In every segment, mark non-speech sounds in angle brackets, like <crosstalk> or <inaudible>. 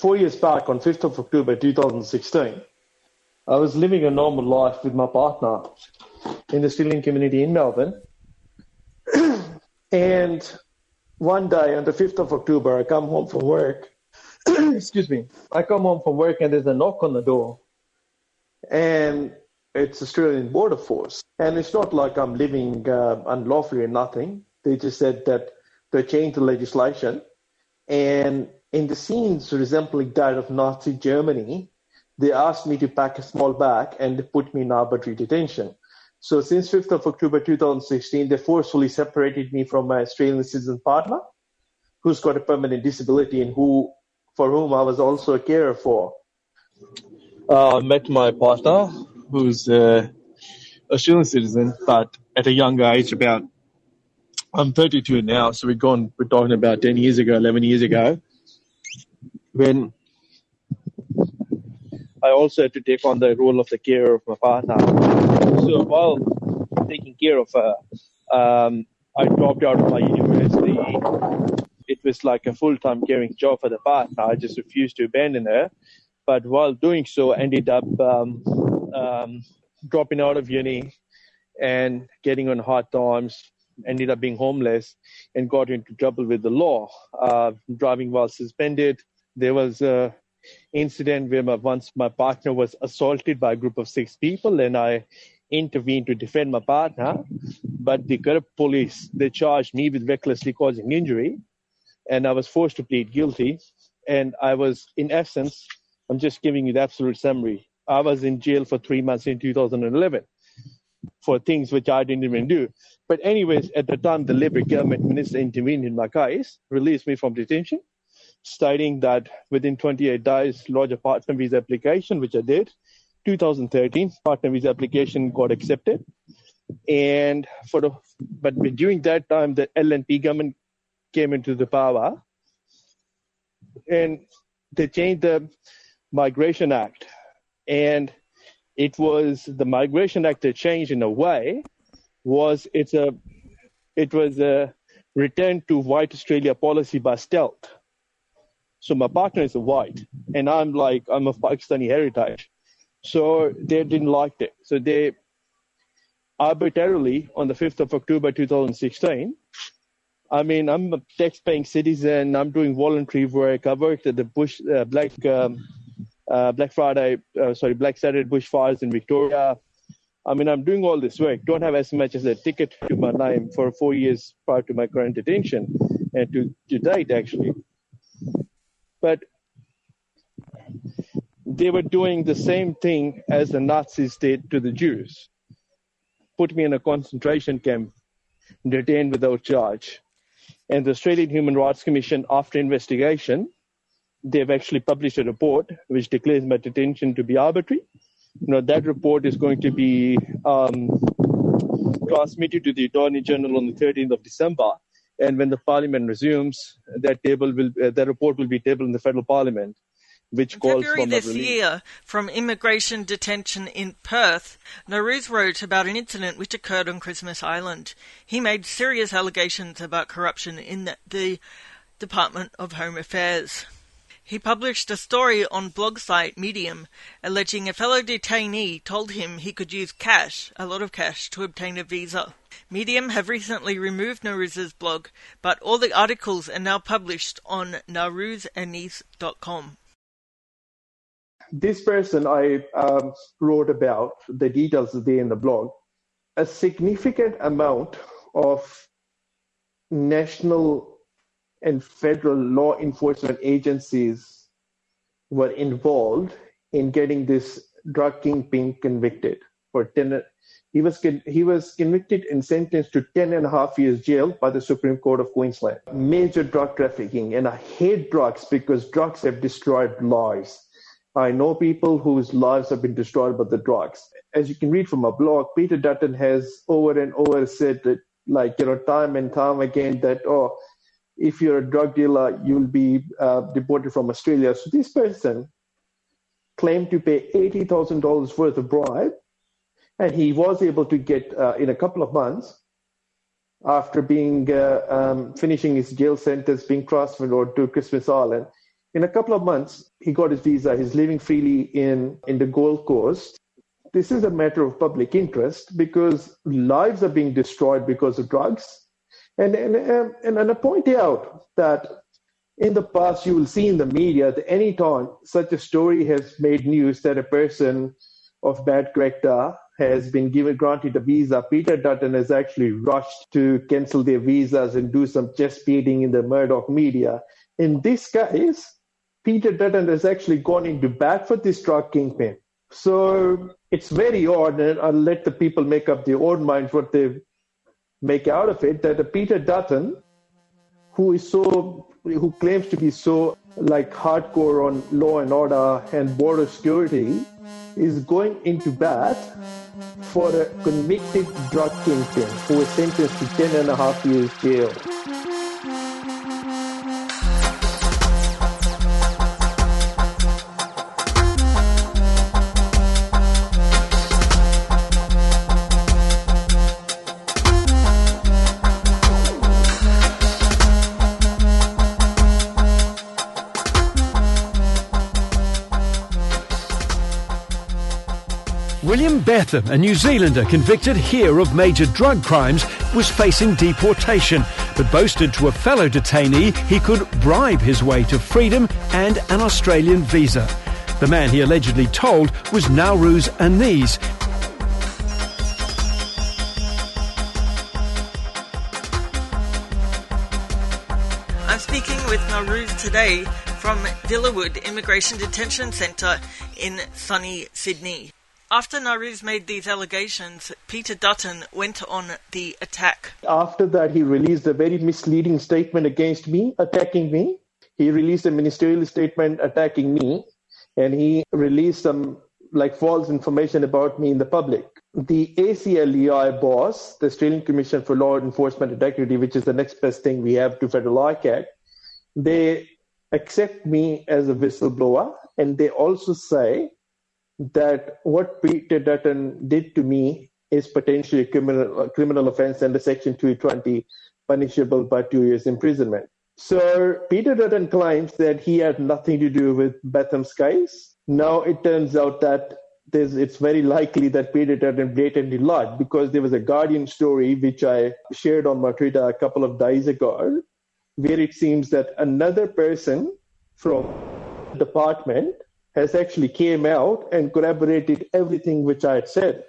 four years back, on 5th of October 2016, I was living a normal life with my partner in the Australian community in Melbourne. <clears throat> and one day, on the 5th of October, I come home from work. <clears throat> Excuse me. I come home from work and there's a knock on the door. And it's Australian Border Force. And it's not like I'm living uh, unlawfully or nothing. They just said that they changed the legislation. And in the scenes resembling that of Nazi Germany, they asked me to pack a small bag and they put me in arbitrary detention. So since 5th of October 2016, they forcefully separated me from my Australian citizen partner, who's got a permanent disability and who, for whom I was also a carer for. Uh, I met my partner, who's a Australian citizen, but at a younger age, about I'm 32 now, so we've gone. We're talking about 10 years ago, 11 years ago, when I also had to take on the role of the care of my partner. So while taking care of her, um, I dropped out of my university. It was like a full-time caring job for the partner. I just refused to abandon her. But while doing so, ended up um, um, dropping out of uni and getting on hard times, ended up being homeless and got into trouble with the law. Uh, driving while suspended. There was a incident where my, once my partner was assaulted by a group of six people and I intervened to defend my partner. But the corrupt police, they charged me with recklessly causing injury and I was forced to plead guilty. And I was, in essence, I'm just giving you the absolute summary. I was in jail for three months in 2011 for things which I didn't even do. But anyways, at the time, the Labour government minister intervened in my case, released me from detention, stating that within 28 days, lodge a partner visa application, which I did. 2013, partner visa application got accepted. And for the, but during that time, the LNP government came into the power and they changed the Migration Act. And it was the Migration Act that changed in a way was it's a it was a return to white Australia policy by stealth. So my partner is a white, and I'm like I'm of Pakistani heritage. So they didn't like it. So they arbitrarily on the 5th of October 2016. I mean, I'm a tax-paying citizen. I'm doing voluntary work. I worked at the Bush uh, Black um, uh, Black Friday, uh, sorry, Black Saturday bushfires in Victoria. I mean, I'm doing all this work. Don't have as much as a ticket to my name for four years prior to my current detention and to, to date, actually. But they were doing the same thing as the Nazis did to the Jews put me in a concentration camp, detained without charge. And the Australian Human Rights Commission, after investigation, they've actually published a report which declares my detention to be arbitrary. Know, that report is going to be um, transmitted to the Attorney General on the 13th of December. And when the Parliament resumes, that table will, uh, that report will be tabled in the federal Parliament which in calls February for this year, from immigration detention in Perth, Naruse wrote about an incident which occurred on Christmas Island. He made serious allegations about corruption in the, the Department of Home Affairs. He published a story on blog site Medium alleging a fellow detainee told him he could use cash, a lot of cash, to obtain a visa. Medium have recently removed Naruse's blog, but all the articles are now published on naruseanis.com. this person I um, wrote about, the details there in the blog, a significant amount of national and federal law enforcement agencies were involved in getting this drug kingpin convicted for 10 he was he was convicted and sentenced to 10 and a half years jail by the supreme court of queensland major drug trafficking and i hate drugs because drugs have destroyed lives I know people whose lives have been destroyed by the drugs. As you can read from my blog, Peter Dutton has over and over said that, like, you know, time and time again, that, oh, if you're a drug dealer, you'll be uh, deported from Australia. So this person claimed to pay $80,000 worth of bribe, and he was able to get, uh, in a couple of months, after being uh, um, finishing his jail sentence, being transferred to Christmas Island, In a couple of months, he got his visa. He's living freely in, in the Gold Coast. This is a matter of public interest because lives are being destroyed because of drugs. And, and, and, and I point out that in the past, you will see in the media that any time such a story has made news that a person of bad character has been given granted a visa, Peter Dutton has actually rushed to cancel their visas and do some chest beating in the Murdoch media. In this case, Peter Dutton has actually gone into bat for this drug kingpin. So it's very odd, and I'll let the people make up their own minds what they make out of it. That Peter Dutton, who is so, who claims to be so like hardcore on law and order and border security, is going into bat for a convicted drug kingpin who was sentenced to 10 and a half years jail. Betham, a New Zealander convicted here of major drug crimes, was facing deportation, but boasted to a fellow detainee he could bribe his way to freedom and an Australian visa. The man he allegedly told was Nowruz Anis. I'm speaking with Nowruz today from Villawood Immigration Detention Centre in sunny Sydney. After Nowruz made these allegations, Peter Dutton went on the attack. After that, he released a very misleading statement against me, attacking me. He released a ministerial statement attacking me, and he released some like false information about me in the public. The ACLEI boss, the Australian Commission for Law Enforcement Integrity, which is the next best thing we have to Federal ICAC, they accept me as a whistleblower, and they also say that what Peter Dutton did to me is potentially a criminal, a criminal offense under Section 220, punishable by two years imprisonment. So Peter Dutton claims that he had nothing to do with Betham's case. Now it turns out that it's very likely that Peter Dutton blatantly lied because there was a Guardian story which I shared on my Twitter a couple of days ago, where it seems that another person from the department has actually came out and corroborated everything which I had said.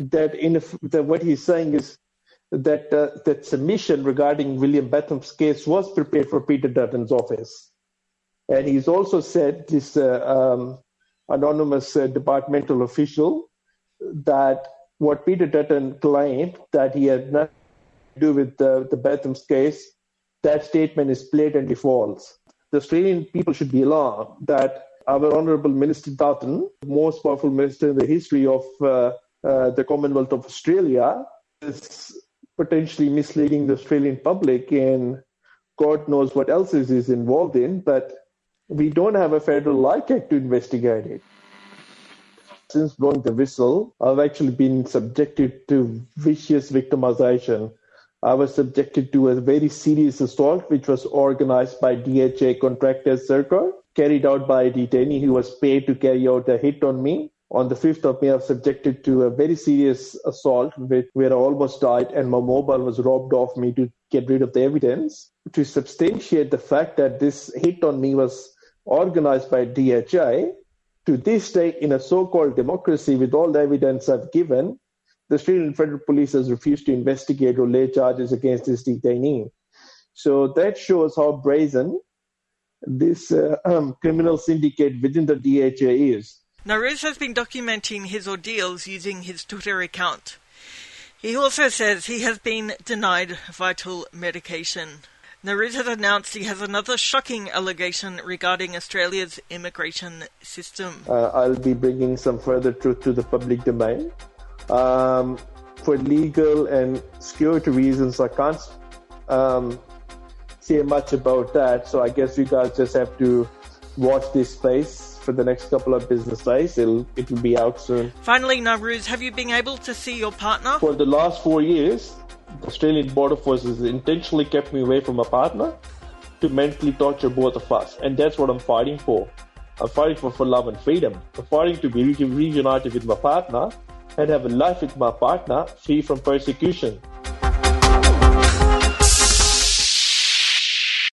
That in that what he's saying is that uh, that submission regarding William Betham's case was prepared for Peter Dutton's office, and he's also said this uh, um, anonymous uh, departmental official that what Peter Dutton claimed that he had nothing to do with the, the Betham's case, that statement is blatantly false. The Australian people should be alarmed that our Honourable Minister Dutton, most powerful minister in the history of uh, uh, the Commonwealth of Australia, is potentially misleading the Australian public and God knows what else is, is involved in, but we don't have a federal like act to investigate it. Since blowing the whistle, I've actually been subjected to vicious victimization. I was subjected to a very serious assault, which was organized by DHA contractor Serco carried out by a detainee who was paid to carry out a hit on me. On the 5th of May, I was subjected to a very serious assault with, where I almost died and my mobile was robbed off me to get rid of the evidence. To substantiate the fact that this hit on me was organized by DHA, to this day, in a so-called democracy with all the evidence I've given, the Australian Federal Police has refused to investigate or lay charges against this detainee. So that shows how brazen this uh, um, criminal syndicate within the DHA is. Nowruz has been documenting his ordeals using his Twitter account. He also says he has been denied vital medication. Nowruz has announced he has another shocking allegation regarding Australia's immigration system. Uh, I'll be bringing some further truth to the public domain. Um, for legal and security reasons, I can't um, say much about that. So I guess you guys just have to watch this space for the next couple of business days. It'll it will be out soon. Finally, Nowruz, have you been able to see your partner? For the last four years, the Australian Border Forces intentionally kept me away from my partner. to mentally torture both of us. And that's what I'm fighting for. I'm fighting for, for love and freedom. I'm fighting to be reunited with my partner and have a life with my partner free from persecution.